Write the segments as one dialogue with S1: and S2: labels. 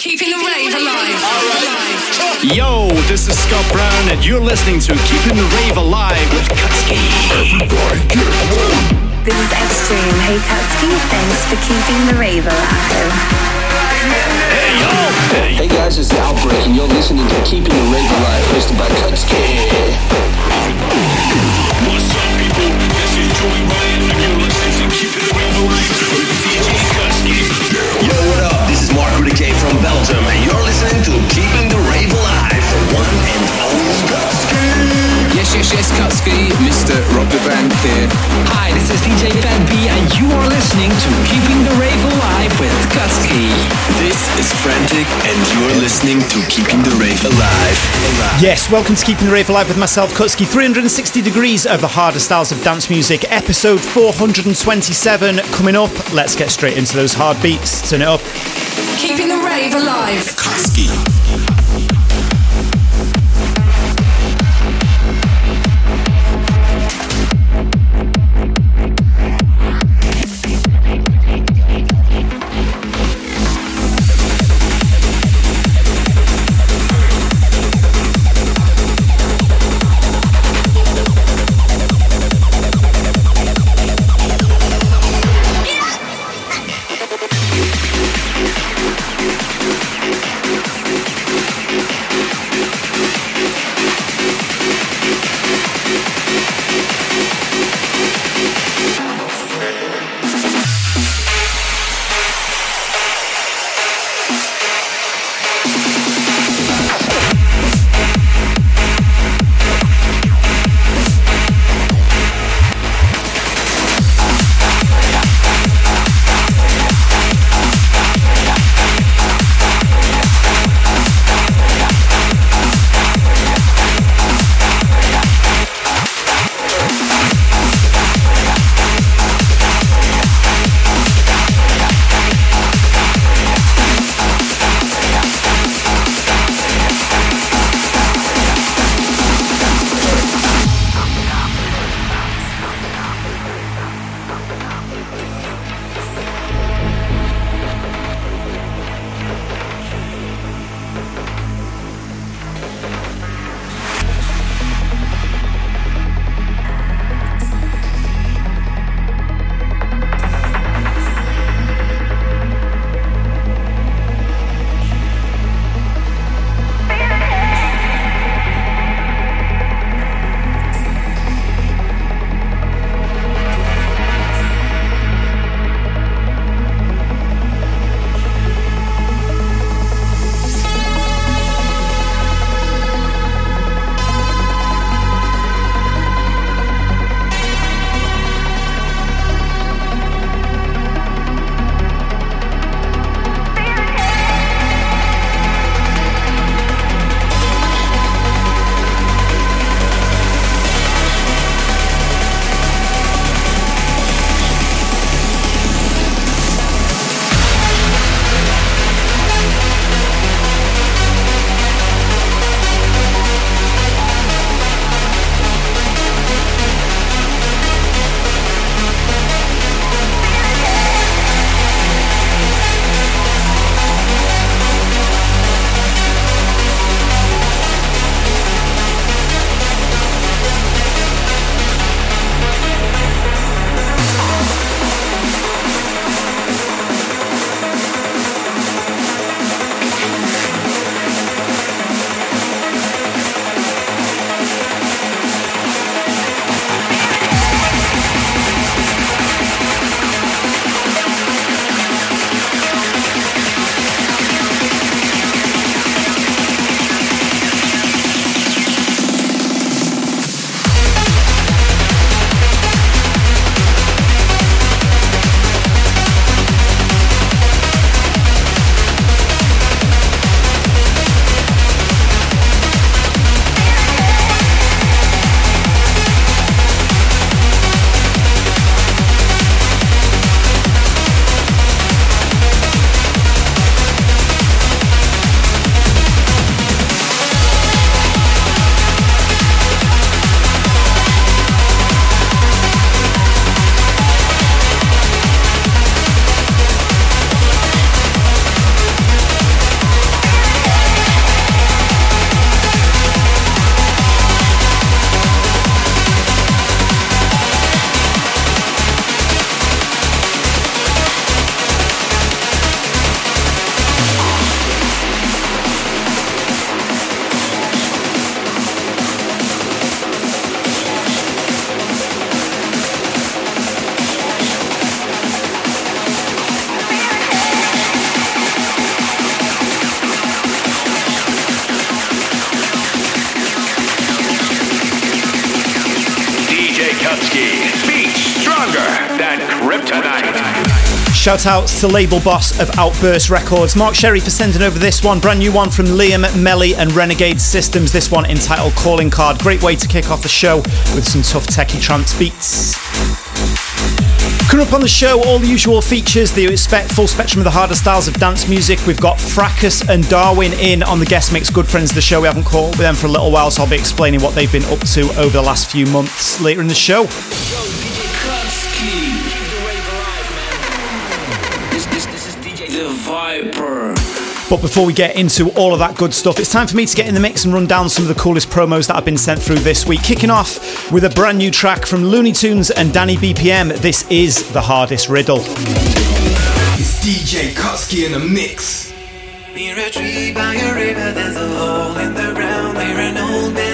S1: Keeping the rave alive.
S2: Yo, this is Scott Brown, and you're listening to Keeping the Rave Alive with Kutski.
S3: This is Extreme. Hey Kutski, thanks for keeping the rave alive.
S2: Hey, yo! Hey,
S4: Hey guys, it's Outbreak, and you're listening to Keeping the Rave Alive, hosted by Kutski.
S2: what's up, people? This is Joey Ryan, and you're listening to Keeping the Rave Alive with DJ Kutski.
S5: Belgium, and you're listening to Keeping the Rave Alive for one and only Kutski.
S6: Yes, yes, yes, Kutski, Mr. Rob the Bank here.
S7: Hi, this is DJ Pat B, and you are listening to Keeping the Rave Alive with Kutski.
S5: This is Frantic, and you're listening to Keeping the Rave Alive.
S8: Yes, welcome to Keeping the Rave Alive with myself, Kutski. 360 degrees of the harder styles of dance music. Episode 427 coming up. Let's get straight into those hard beats. Turn it up.
S1: Keeping the rave
S8: Shout outs to label boss of Outburst Records, Mark Sherry, for sending over this one. Brand new one from Liam, Melly, and Renegade Systems. This one entitled Calling Card. Great way to kick off the show with some tough techie trance beats. Coming up on the show, all the usual features expect, full spectrum of the harder styles of dance music. We've got Fracus and Darwin in on the guest mix, good friends of the show. We haven't caught up with them for a little while, so I'll be explaining what they've been up to over the last few months later in the show.
S7: Viper.
S8: But before we get into all of that good stuff, it's time for me to get in the mix and run down some of the coolest promos that have been sent through this week. Kicking off with a brand new track from Looney Tunes and Danny BPM. This is The Hardest Riddle.
S9: It's DJ Kutski in the mix.
S10: Near a tree by a river, there's a hole in the ground where an old man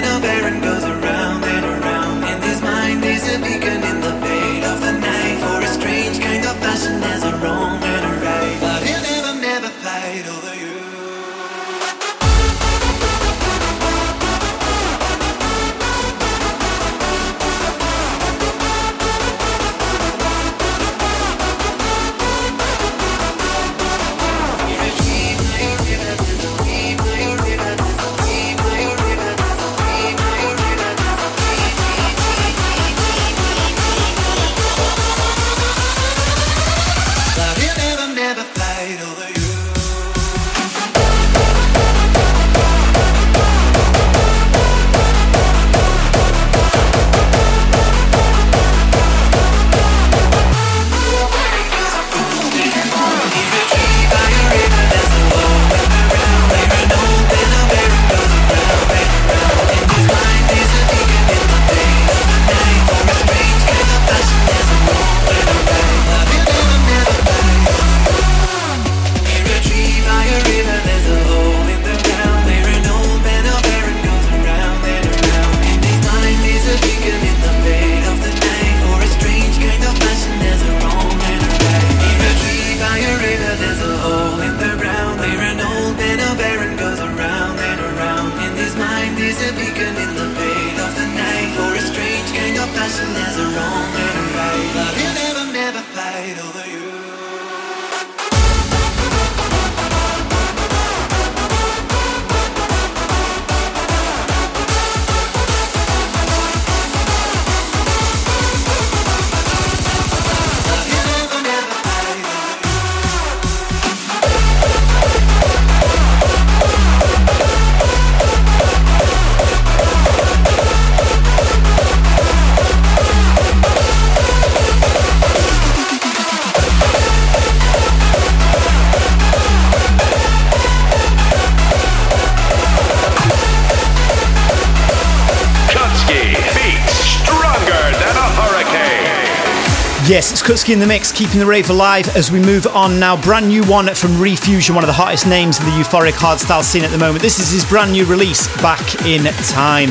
S11: Kutski
S8: in the mix, keeping the rave alive as we move on now. Brand new one from Refuzion, one of the hottest names in the euphoric hardstyle scene at the moment. This is his brand new release, Back in Time.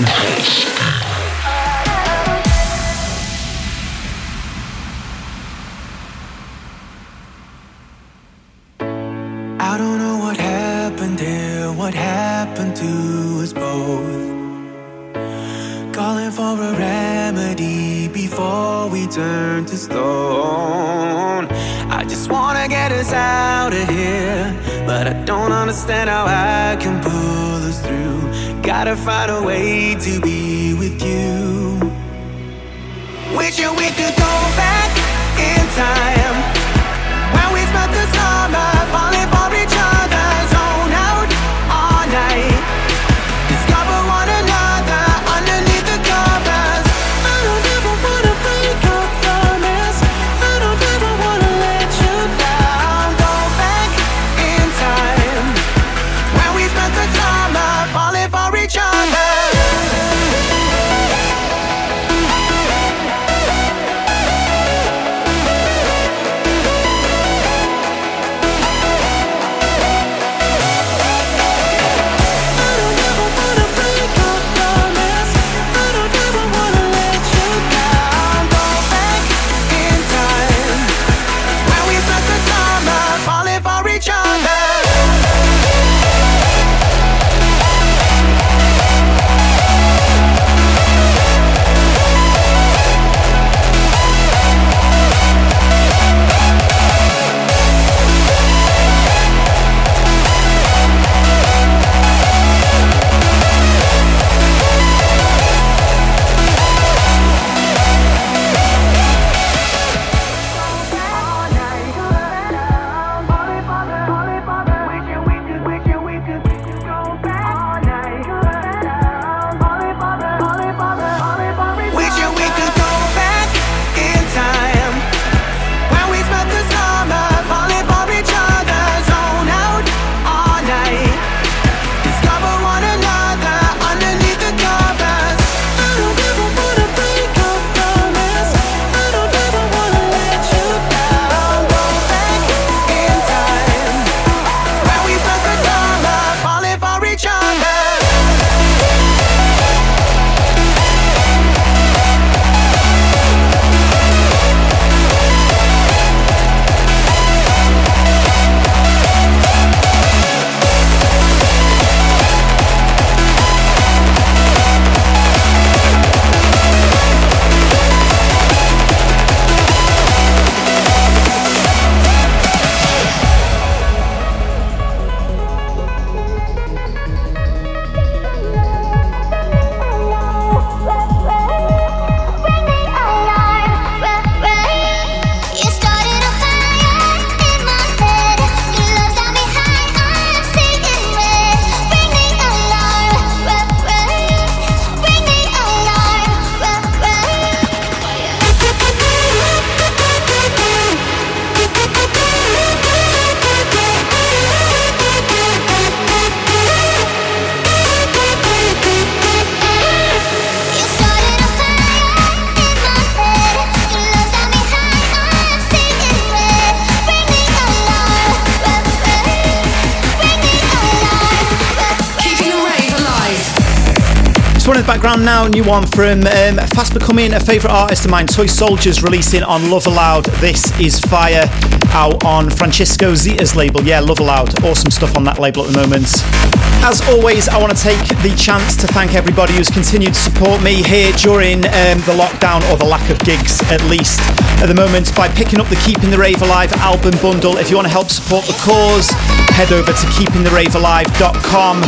S8: Now, new one from um, fast becoming a favourite artist of mine, Toy Soldiers, releasing on Love Aloud. This is Fire out on Francisco Zeta's label. Yeah, Love Aloud. Awesome stuff on that label at the moment. As always, I want to take the chance to thank everybody who's continued to support me here during um, the lockdown or the lack of gigs, at least at the moment, by picking up the Keeping the Rave Alive album bundle. If you want to help support the cause, head over to keepingtheravealive.com.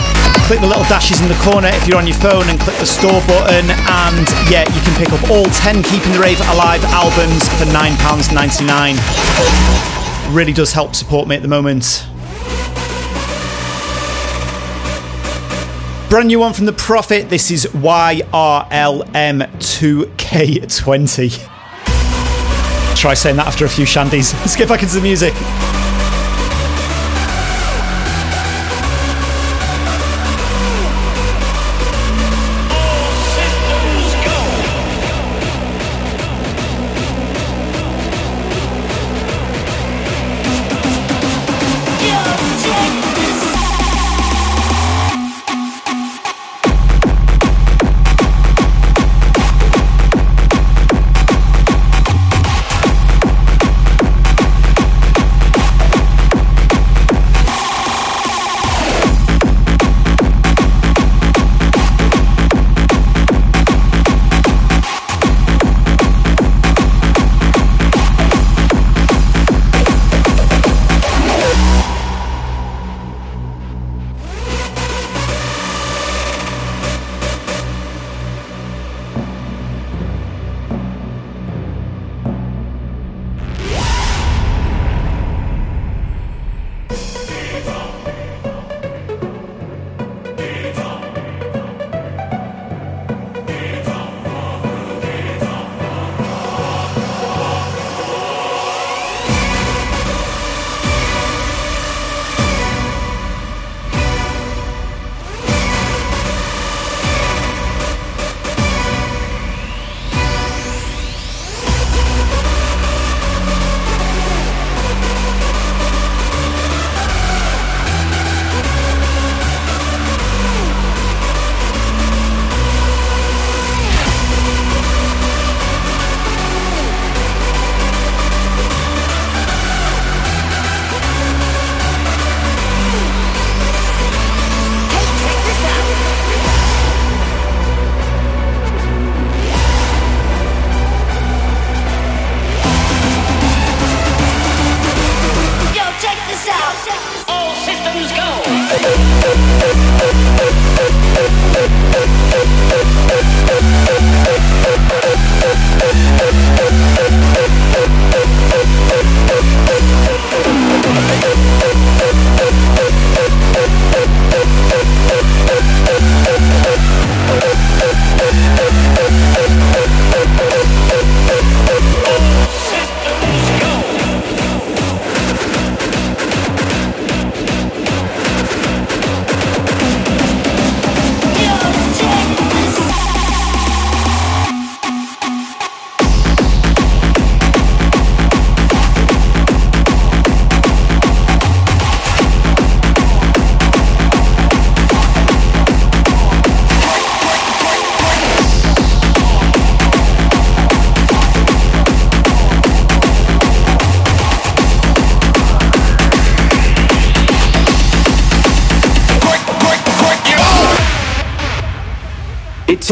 S8: Click the little dashes in the corner if you're on your phone and click the store button. And yeah, you can pick up all 10 Keeping the Rave Alive albums for £9.99. Really does help support me at the moment. Brand new one from The Prophet. This is YRLM2K20. Try saying that after a few shandies. Let's get back into the music.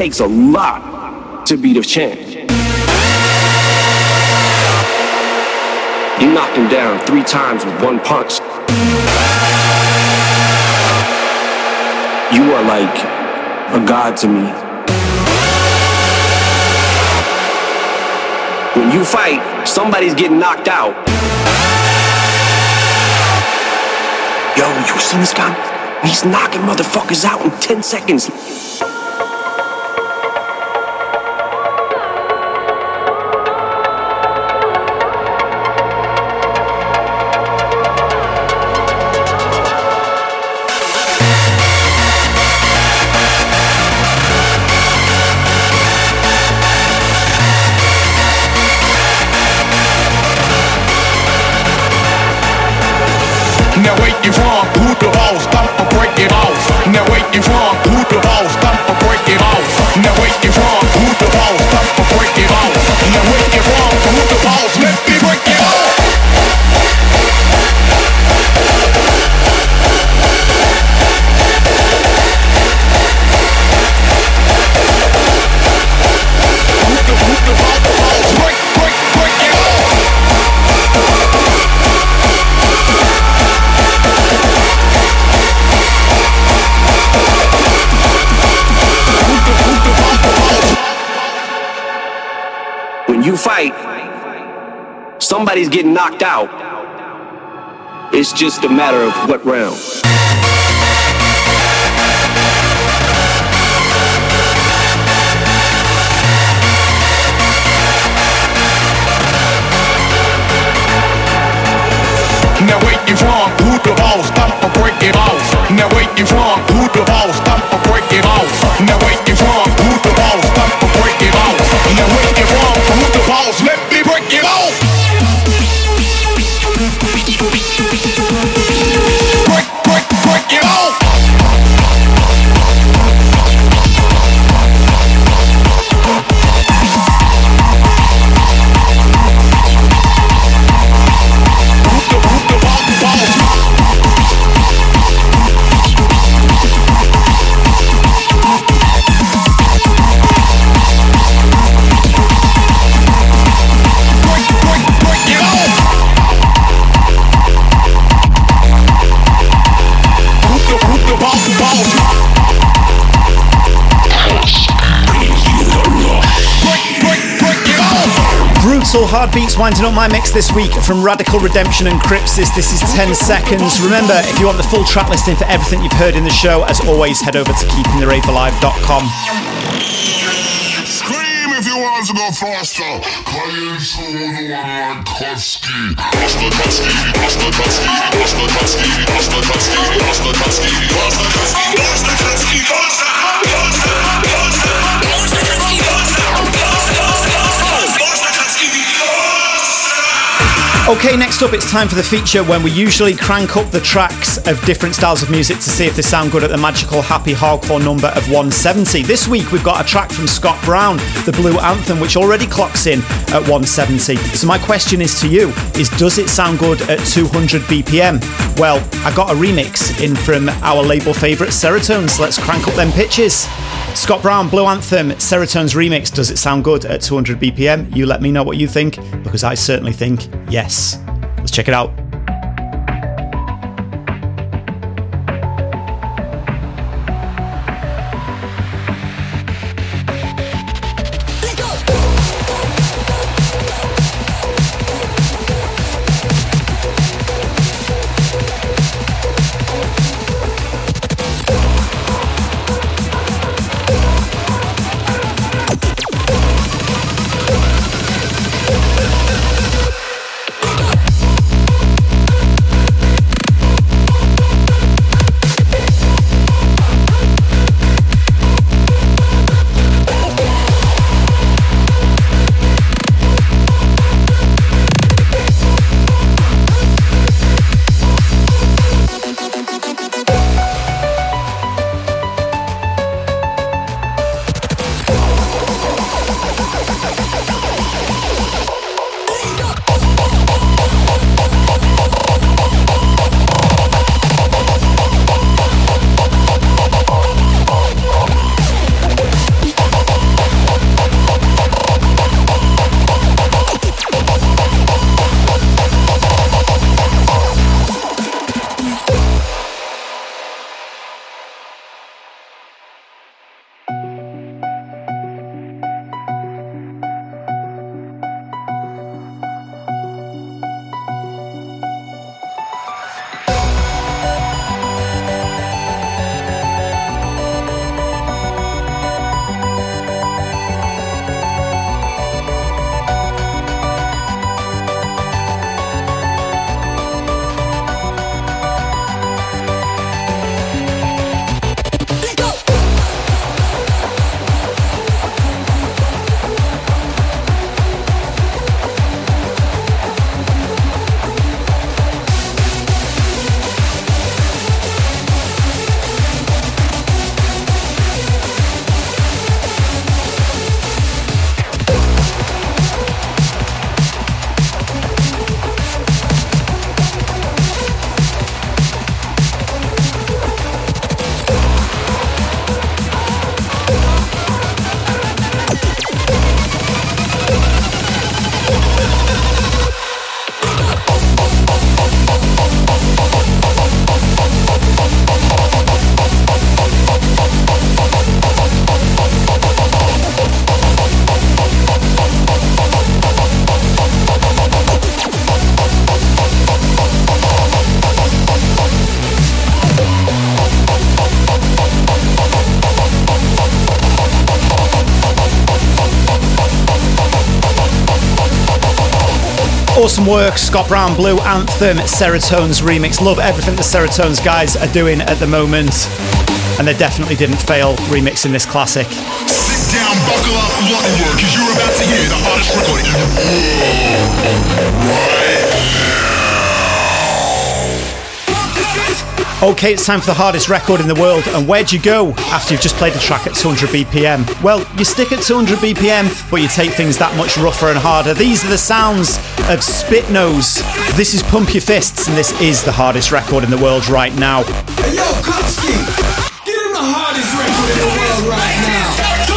S4: Takes a lot to be the champ. You knocked him down three times with one punch. You are like a god to me. When you fight, somebody's getting knocked out. Yo, you see this guy? He's knocking motherfuckers out in 10 seconds. Somebody's getting knocked out. It's just a matter of what round.
S12: Now where you from? Who the boss? To break it off. Now where you from? Who the boss? To break it off. Now where you from? Who the boss? To break it off. Now where Break,
S8: Brutal hard beats winding up my mix this week from Radical Redemption and Crypsis. This is 10 seconds. Remember, if you want the full track listing for everything you've heard in the show, as always, head over to keepingtheravealive.com.
S13: Scream if you want to go faster. The one like hasta
S8: Okay, next up, it's time for the feature when we usually crank up the tracks of different styles of music to see if they sound good at the magical happy hardcore number of 170. This week, we've got a track from Scott Brown, the Blue Anthem, which already clocks in at 170. So, my question is to you: is does it sound good at 200 BPM? Well, I got a remix in from our label favourite Seratones. Let's crank up them pitches. Scott Brown, Blue Anthem, Seratones remix. Does it sound good at 200 BPM? You let me know what you think, because I certainly think yes. Let's check it out. Work, Scott Brown Blue Anthem, Serotones remix. Love everything the Serotones guys are doing at the moment. And they definitely didn't fail remixing this classic.
S13: Sit down, buckle up, work, cause you're about to hear the hottest
S8: Okay, it's time for the hardest record in the world. And where'd you go after you've just played the track at 200 BPM? Well, you stick at 200 BPM, but you take things that much rougher and harder. These are the sounds of Spitnoise. This is Pump Your Fists, and this is the hardest record in the world right now.
S9: Hey, yo, Kutski, get him the hardest record in the world right now.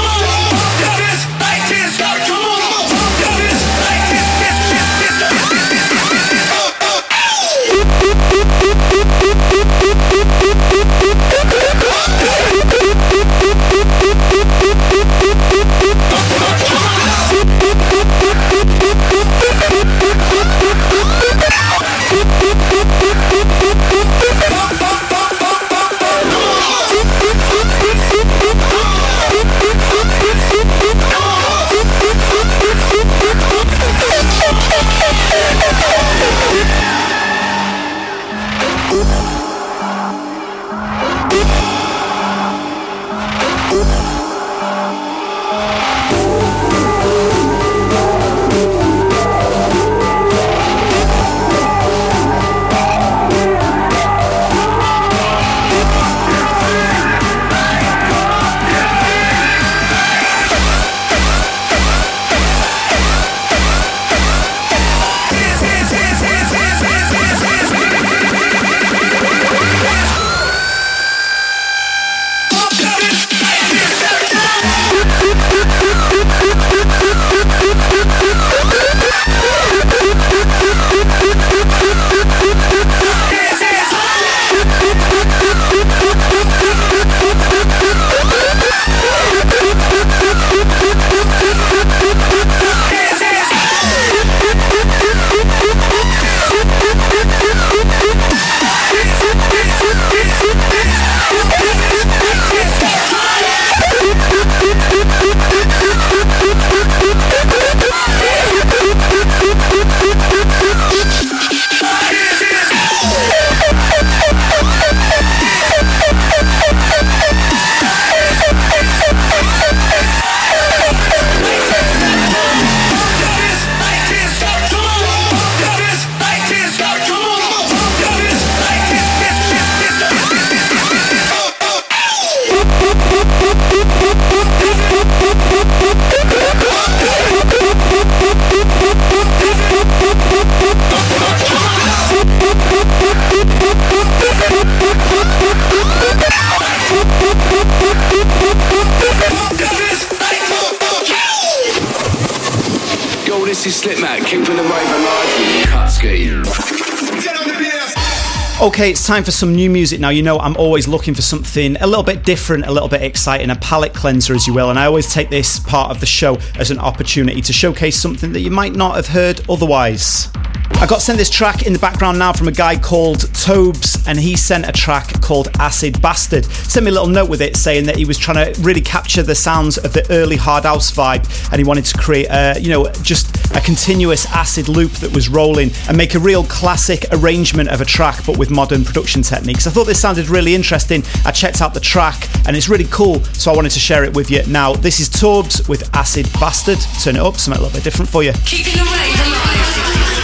S8: Okay, it's time for some new music now. You know, I'm always looking for something a little bit different, a little bit exciting, a palate cleanser, as you will. And I always take this part of the show as an opportunity to showcase something that you might not have heard otherwise. I got sent this track in the background now from a guy called Tobes, and he sent a track called Acid Bastard. Sent me a little note with it saying that he was trying to really capture the sounds of the early hard house vibe, and he wanted to create a, you know, just a continuous acid loop that was rolling and make a real classic arrangement of a track, but with modern production techniques. I thought this sounded really interesting. I checked out the track, and it's really cool, so I wanted to share it with you. Now, this is Tobes with Acid Bastard. Turn it up, something a little bit different for you.
S1: Keeping the rave alive.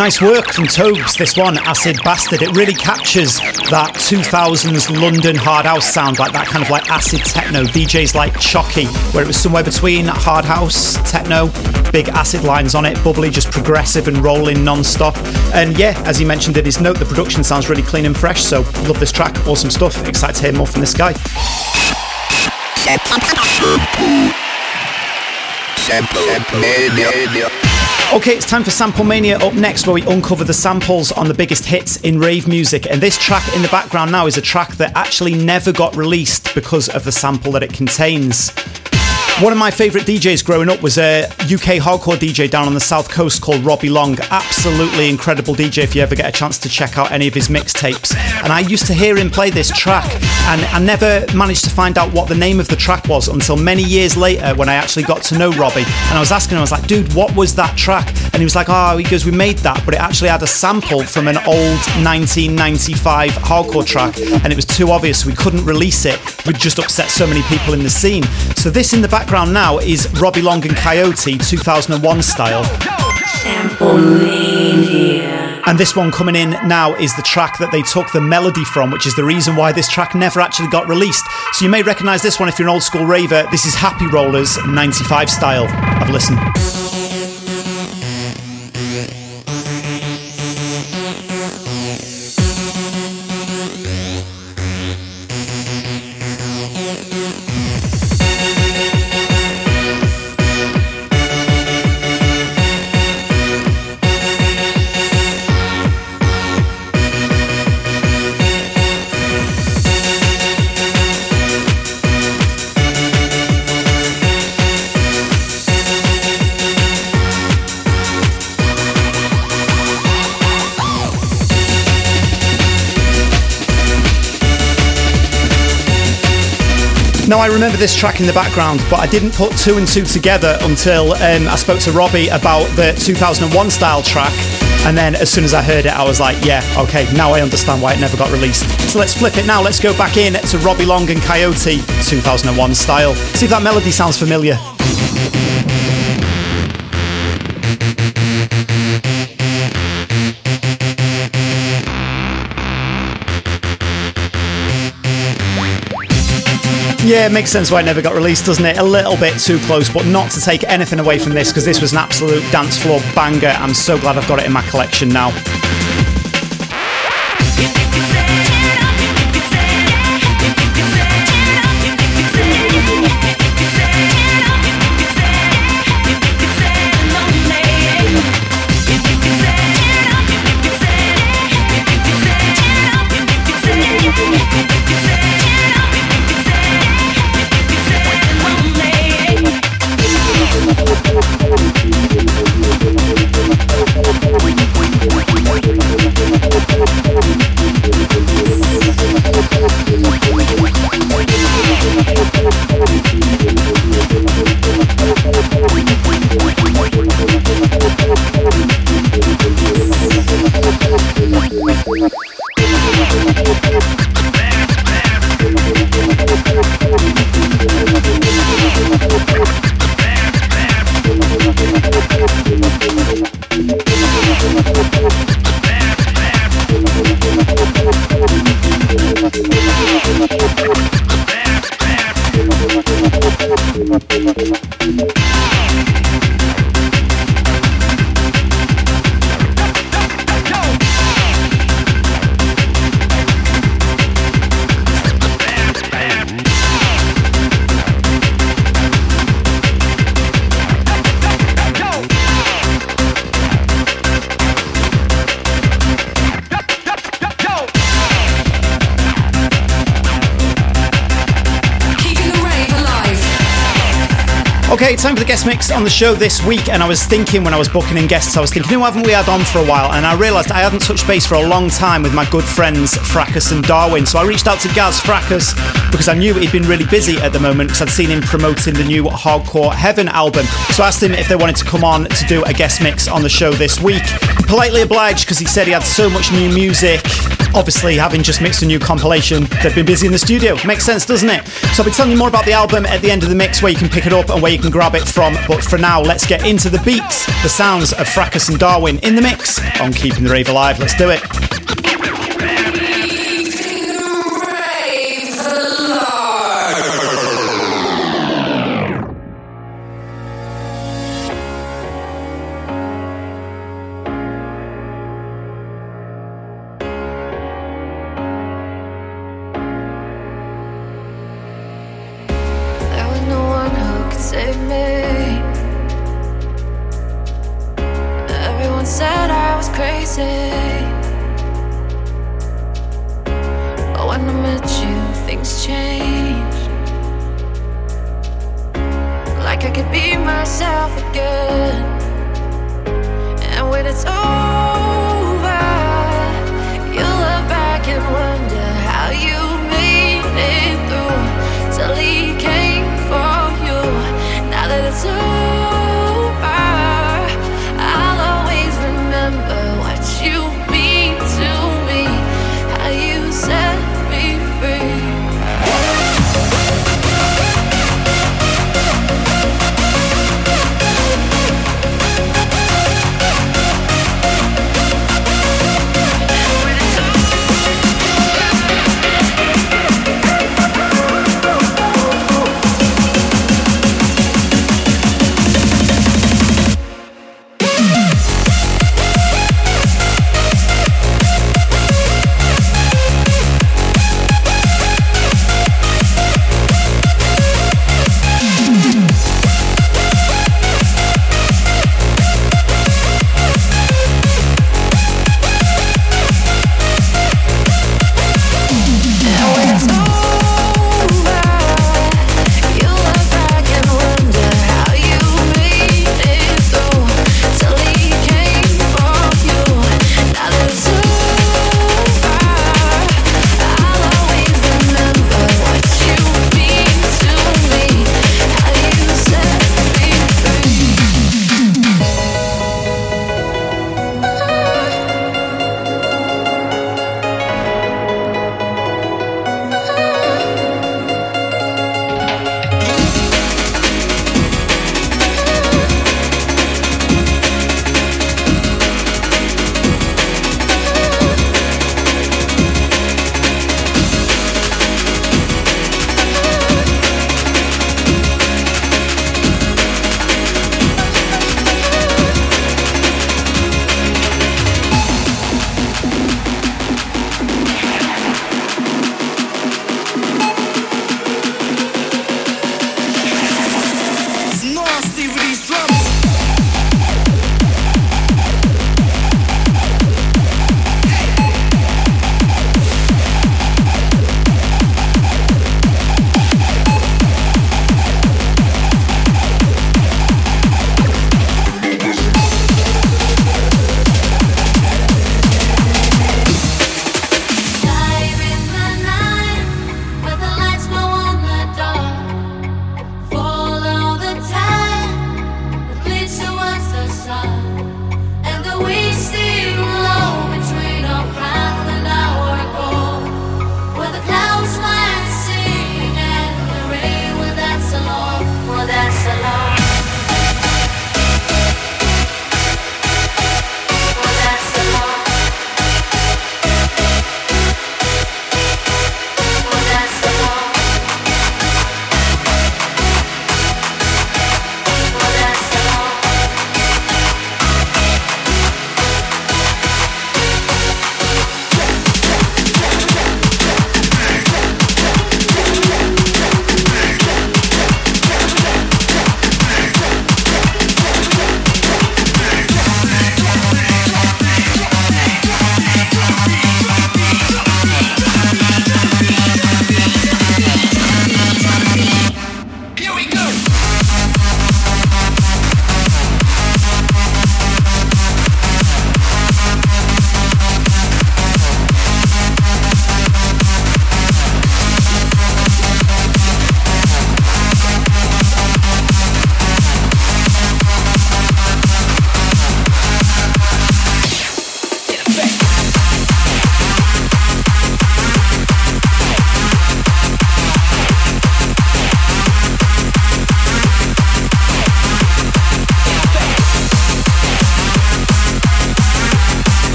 S8: Nice work from Tobes, this one, Acid Bastard. It really captures that 2000s London hard house sound, like that kind of like acid techno. DJs like Chucky, where it was somewhere between hard house, techno, big acid lines on it, bubbly, just progressive and rolling non stop. And yeah, as he mentioned in his note, the production sounds really clean and fresh, so love this track, awesome stuff. Excited to hear more from this guy. Okay, it's time for Sample Mania up next, where we uncover the samples on the biggest hits in rave music. And this track in the background now is a track that actually never got released because of the sample that it contains. One of my favourite DJs growing up was a UK hardcore DJ down on the south coast called Robbie Long. Absolutely incredible DJ if you ever get a chance to check out any of his mixtapes. And I used to hear him play this track, and I never managed to find out what the name of the track was until many years later when I actually got to know Robbie. And I was asking him, I was like, dude, what was that track? And he was like, oh, he goes, we made that, but it actually had a sample from an old 1995 hardcore track, and it was too obvious, we couldn't release it. We'd just upset so many people in the scene. So this in the background now is Robbie Long and Coyote 2001 style. And this one coming in now is the track that they took the melody from, which is the reason why this track never actually got released. So you may recognize this one if you're an old school raver. This is Happy Rollers 95 style. Have a listen. This track in the background, but I didn't put two and two together until um, I spoke to Robbie about the 2001 style track. And then as soon as I heard it, I was like, yeah, okay, now I understand why it never got released. So let's flip it now. Let's go back in to Robbie Long and Coyote 2001 style. See if that melody sounds familiar. Yeah, it makes sense why it never got released, doesn't it? A little bit too close, but not to take anything away from this because this was an absolute dance floor banger. I'm so glad I've got it in my collection now. Show this week. And I was thinking when I was booking in guests, I was thinking, who haven't we had on for a while? And I realised I hadn't touched base for a long time with my good friends Fracus and Darwin. So I reached out to Gaz Fracus because I knew he'd been really busy at the moment because I'd seen him promoting the new Hardcore Heaven album. So I asked him if they wanted to come on to do a guest mix on the show this week. Politely obliged because he said he had so much new music
S14: Obviously, having just mixed a new compilation, they've been busy in the studio. Makes sense, doesn't it? So I'll be telling you more about the album at the end of the mix, where you can pick it up and where you can grab it from. But for now, let's get into the beats, the sounds of Fracus and Darwin in the mix on Keeping the Rave Alive. Let's do it.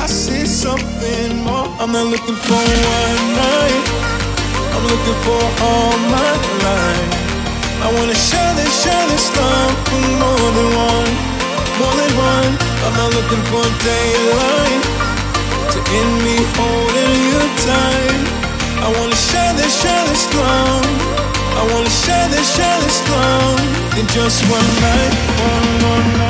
S15: I
S14: see something more. I'm not looking for one night. I'm looking for all my life. I wanna share this, share this love for more than one, more than one. I'm not looking for daylight to end me holding you tight. I wanna share this, share this love. I wanna share this, share this love in just one night, one, one night,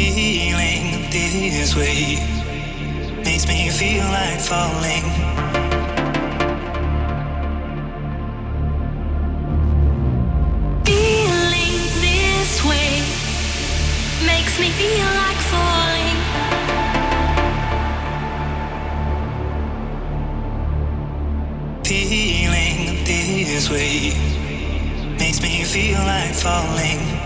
S16: Feeling this way makes me feel like falling.
S14: Feeling this way makes me feel like falling.
S16: Feeling this way makes me feel like falling.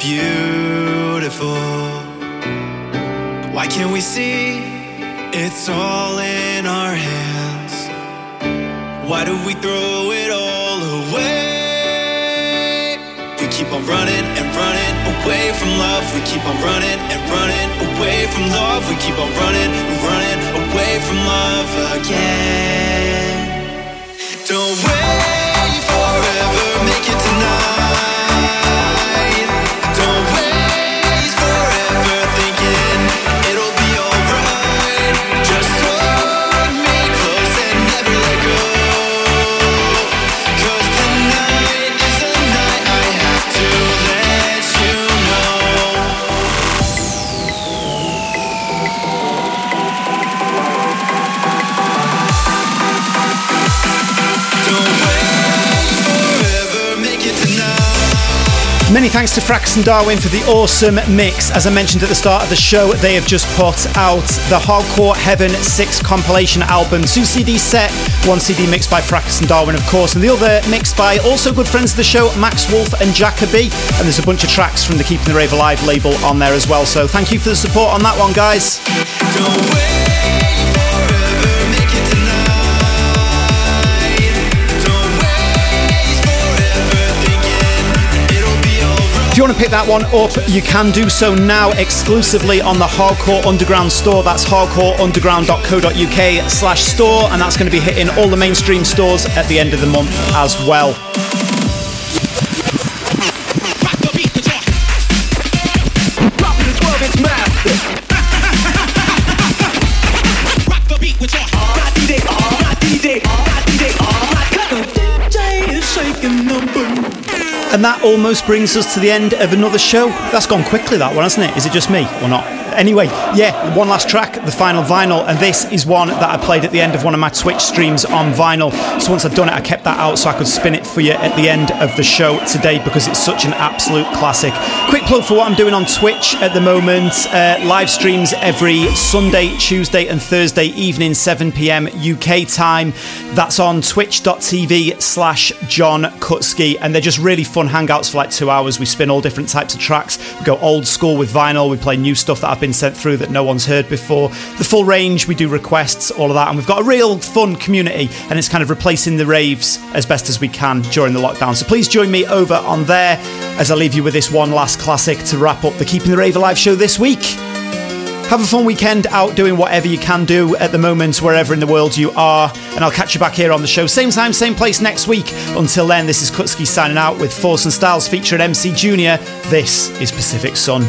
S16: Beautiful. Why can't we see? It's all in our hands. Why do we throw it all away? We keep on running and running away from love. We keep on running and running away from love. We keep on running and running away from love again. Don't wait for
S8: thanks to Frax and Darwin for the awesome mix. As I mentioned at the start of the show, they have just put out the Hardcore Heaven 6 compilation album. Two CD set, one CD mixed by Frax and Darwin, of course, and the other mixed by also good friends of the show, Max Wolf and Jacoby. And there's a bunch of tracks from the Keeping the Rave Alive label on there as well. So thank you for the support on that one, guys. You want to pick that one up, you can do so now exclusively on the Hardcore Underground store. That's hardcoreunderground.co.uk slash store, and that's going to be hitting all the mainstream stores at the end of the month as well. And that almost brings us to the end of another show. That's gone quickly, that one, hasn't it? Is it just me or not? Anyway, yeah, one last track, the final vinyl, and this is one that I played at the end of one of my Twitch streams on vinyl. So once I'd done it, I kept that out so I could spin it for you at the end of the show today because it's such an absolute classic. Quick plug for what I'm doing on Twitch at the moment uh, live streams every Sunday, Tuesday, and Thursday evening, 7 pm UK time. That's on twitch.tv slash John Kutski, and they're just really fun hangouts for like two hours. We spin all different types of tracks. We go old school with vinyl, we play new stuff that I've been sent through that no one's heard before. The full range, we do requests, all of that, and we've got a real fun community, and it's kind of replacing the raves as best as we can during the lockdown. So please join me over on there as I leave you with this one last classic to wrap up the Keeping the Rave Alive show this week. Have a fun weekend out doing whatever you can do at the moment, wherever in the world you are. And I'll catch you back here on the show, same time, same place next week. Until then, this is Kutski signing out with Force and Styles featuring MC Junior. This is Pacific Sun.